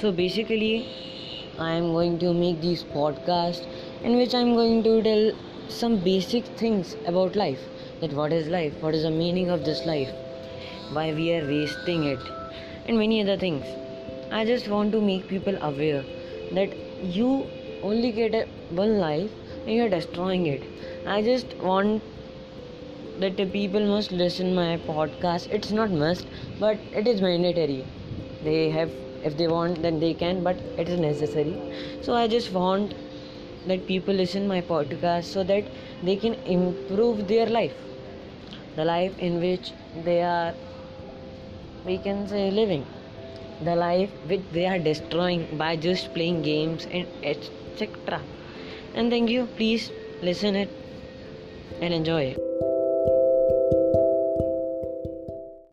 So basically, I am going to make these podcasts in which I am going to tell some basic things about life. That what is life? What is the meaning of this life? Why we are wasting it? And many other things. I just want to make people aware that you only get a, one life and you are destroying it. I just want that the people must listen my podcast. It's not must, but it is mandatory. They have if they want then they can but it is necessary. So i just want that people listen my podcast so that they can improve their life. The life in which they are we can say living. The life which they are destroying by just playing games and etc and thank you. Please listen it and enjoy it